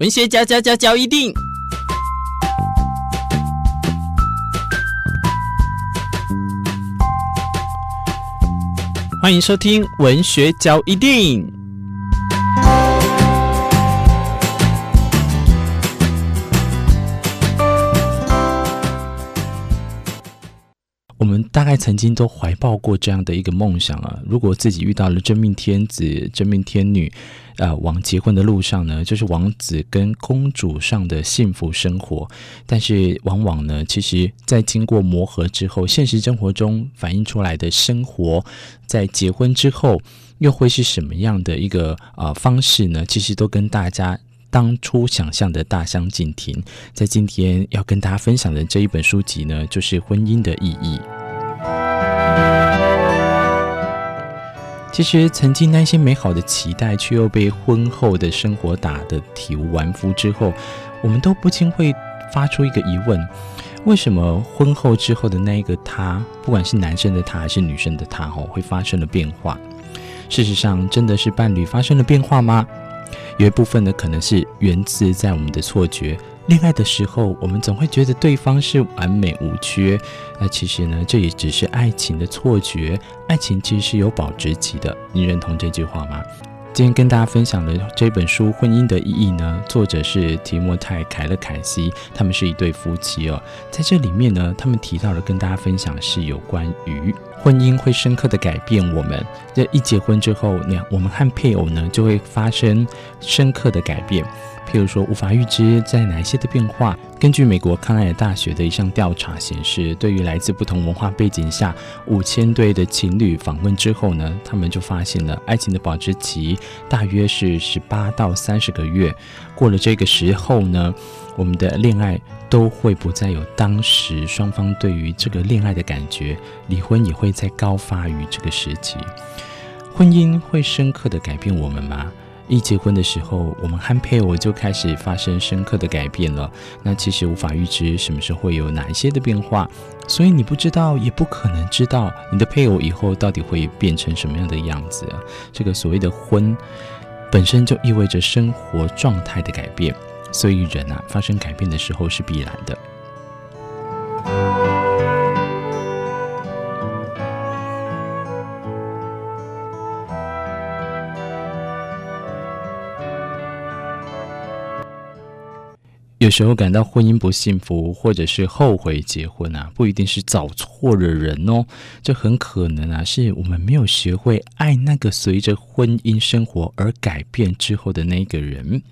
文学嚼嚼嚼嚼一定，欢迎收听文学嚼一定。我们大概曾经都怀抱过这样的一个梦想啊，如果自己遇到了真命天子、真命天女，呃，往结婚的路上呢，就是王子跟公主上的幸福生活。但是往往呢，其实在经过磨合之后，现实生活中反映出来的生活，在结婚之后又会是什么样的一个、呃、方式呢？其实都跟大家。当初想象的大相径庭，在今天要跟大家分享的这一本书籍呢，就是《婚姻的意义》。其实，曾经那些美好的期待，却又被婚后的生活打得体无完肤之后，我们都不禁会发出一个疑问：为什么婚后之后的那一个他，不管是男生的他还是女生的他，吼，会发生了变化？事实上，真的是伴侣发生了变化吗？有一部分呢，可能是源自在我们的错觉。恋爱的时候，我们总会觉得对方是完美无缺。那其实呢，这也只是爱情的错觉。爱情其实是有保质期的。你认同这句话吗？今天跟大家分享的这本书《婚姻的意义》呢，作者是提莫泰·凯勒凯西，他们是一对夫妻哦。在这里面呢，他们提到了跟大家分享是有关于。婚姻会深刻的改变我们。这一结婚之后，那我们和配偶呢，就会发生深刻的改变。譬如说，无法预知在哪一些的变化。根据美国康奈尔大学的一项调查显示，对于来自不同文化背景下五千对的情侣访问之后呢，他们就发现了爱情的保质期大约是十八到三十个月。过了这个时候呢，我们的恋爱都会不再有当时双方对于这个恋爱的感觉，离婚也会再高发于这个时期。婚姻会深刻的改变我们吗？一结婚的时候，我们和配偶就开始发生深刻的改变了。那其实无法预知什么时候会有哪一些的变化，所以你不知道，也不可能知道你的配偶以后到底会变成什么样的样子。这个所谓的婚，本身就意味着生活状态的改变。所以人啊，发生改变的时候是必然的。有时候感到婚姻不幸福，或者是后悔结婚啊，不一定是找错了人哦，这很可能啊，是我们没有学会爱那个随着婚姻生活而改变之后的那个人。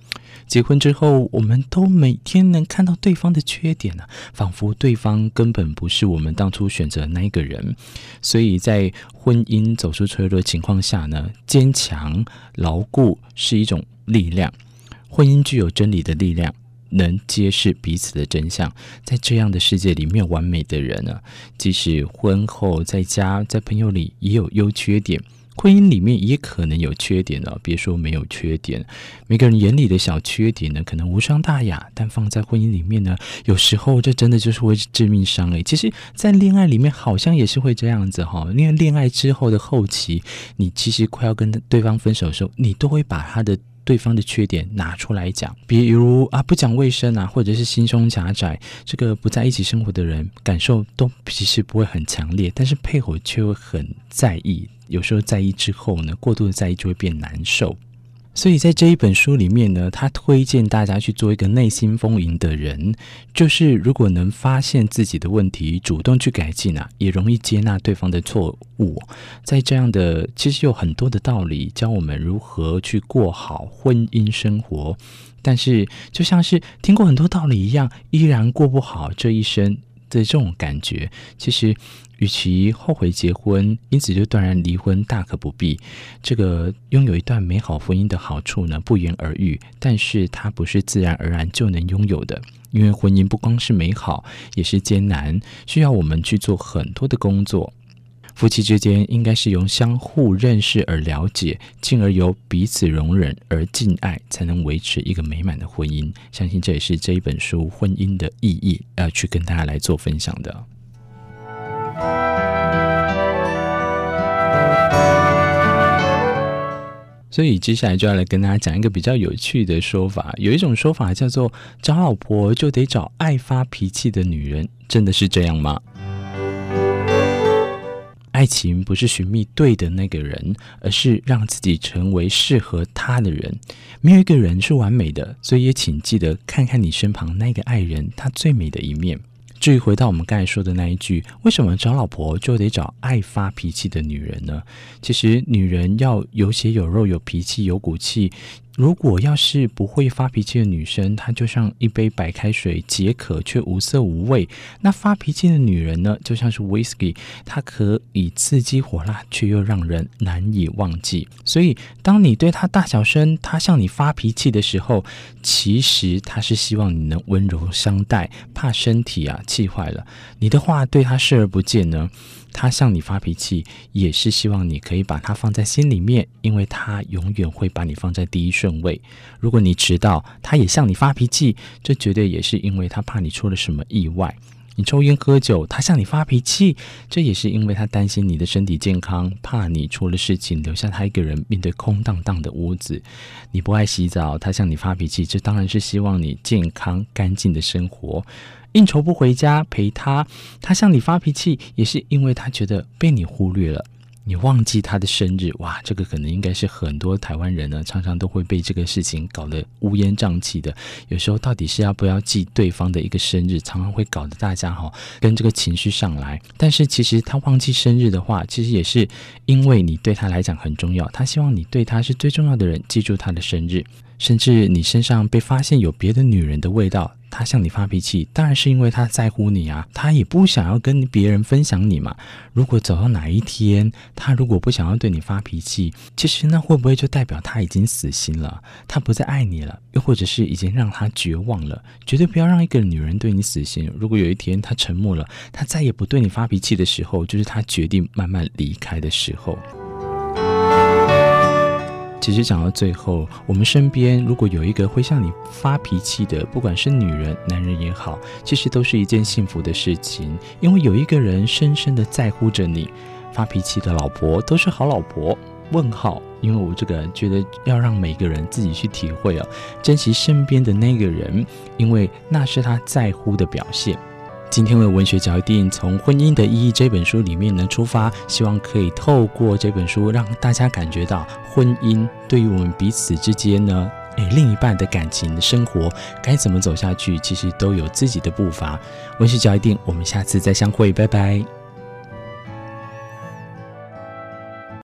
结婚之后，我们都每天能看到对方的缺点啊，仿佛对方根本不是我们当初选择的那一个人。所以在婚姻走出脆弱的情况下呢，坚强牢固是一种力量。婚姻具有真理的力量。能揭示彼此的真相，在这样的世界里，没有完美的人呢。即使婚后在家、在朋友里也有优缺点，婚姻里面也可能有缺点呢。别说没有缺点，每个人眼里的小缺点呢，可能无伤大雅，但放在婚姻里面呢，有时候这真的就是会致命伤诶。其实，在恋爱里面好像也是会这样子哈，因为恋爱之后的后期，你其实快要跟对方分手的时候，你都会把他的。对方的缺点拿出来讲，比如啊，不讲卫生啊，或者是心胸狭窄，这个不在一起生活的人感受都其实不会很强烈，但是配偶却会很在意，有时候在意之后呢，过度的在意就会变难受。所以在这一本书里面呢，他推荐大家去做一个内心丰盈的人，就是如果能发现自己的问题，主动去改进啊，也容易接纳对方的错误。在这样的，其实有很多的道理教我们如何去过好婚姻生活，但是就像是听过很多道理一样，依然过不好这一生。的这种感觉，其实与其后悔结婚，因此就断然离婚，大可不必。这个拥有一段美好婚姻的好处呢，不言而喻。但是它不是自然而然就能拥有的，因为婚姻不光是美好，也是艰难，需要我们去做很多的工作。夫妻之间应该是由相互认识而了解，进而由彼此容忍而敬爱，才能维持一个美满的婚姻。相信这也是这一本书《婚姻的意义》要去跟大家来做分享的。所以接下来就要来跟大家讲一个比较有趣的说法。有一种说法叫做“找老婆就得找爱发脾气的女人”，真的是这样吗？爱情不是寻觅对的那个人，而是让自己成为适合他的人。没有一个人是完美的，所以也请记得看看你身旁那个爱人他最美的一面。至于回到我们刚才说的那一句，为什么找老婆就得找爱发脾气的女人呢？其实女人要有血有肉、有脾气、有骨气。如果要是不会发脾气的女生，她就像一杯白开水，解渴却无色无味。那发脾气的女人呢，就像是 whisky，它可以刺激火辣，却又让人难以忘记。所以，当你对她大小声，她向你发脾气的时候，其实她是希望你能温柔相待，怕身体啊气坏了。你的话对她视而不见呢？他向你发脾气，也是希望你可以把他放在心里面，因为他永远会把你放在第一顺位。如果你迟到，他也向你发脾气，这绝对也是因为他怕你出了什么意外。你抽烟喝酒，他向你发脾气，这也是因为他担心你的身体健康，怕你出了事情留下他一个人面对空荡荡的屋子。你不爱洗澡，他向你发脾气，这当然是希望你健康干净的生活。应酬不回家陪他，他向你发脾气，也是因为他觉得被你忽略了，你忘记他的生日。哇，这个可能应该是很多台湾人呢，常常都会被这个事情搞得乌烟瘴气的。有时候到底是要不要记对方的一个生日，常常会搞得大家哈跟这个情绪上来。但是其实他忘记生日的话，其实也是因为你对他来讲很重要，他希望你对他是最重要的人，记住他的生日。甚至你身上被发现有别的女人的味道，他向你发脾气，当然是因为他在乎你啊，他也不想要跟别人分享你嘛。如果走到哪一天，他如果不想要对你发脾气，其实那会不会就代表他已经死心了，他不再爱你了，又或者是已经让他绝望了？绝对不要让一个女人对你死心。如果有一天他沉默了，他再也不对你发脾气的时候，就是他决定慢慢离开的时候。其实讲到最后，我们身边如果有一个会向你发脾气的，不管是女人、男人也好，其实都是一件幸福的事情，因为有一个人深深的在乎着你。发脾气的老婆都是好老婆？问号。因为我这个觉得要让每个人自己去体会啊，珍惜身边的那个人，因为那是他在乎的表现。今天为文学脚印从《婚姻的意义》这本书里面呢出发，希望可以透过这本书让大家感觉到婚姻对于我们彼此之间呢，诶，另一半的感情的生活该怎么走下去，其实都有自己的步伐。文学脚印，我们下次再相会，拜拜。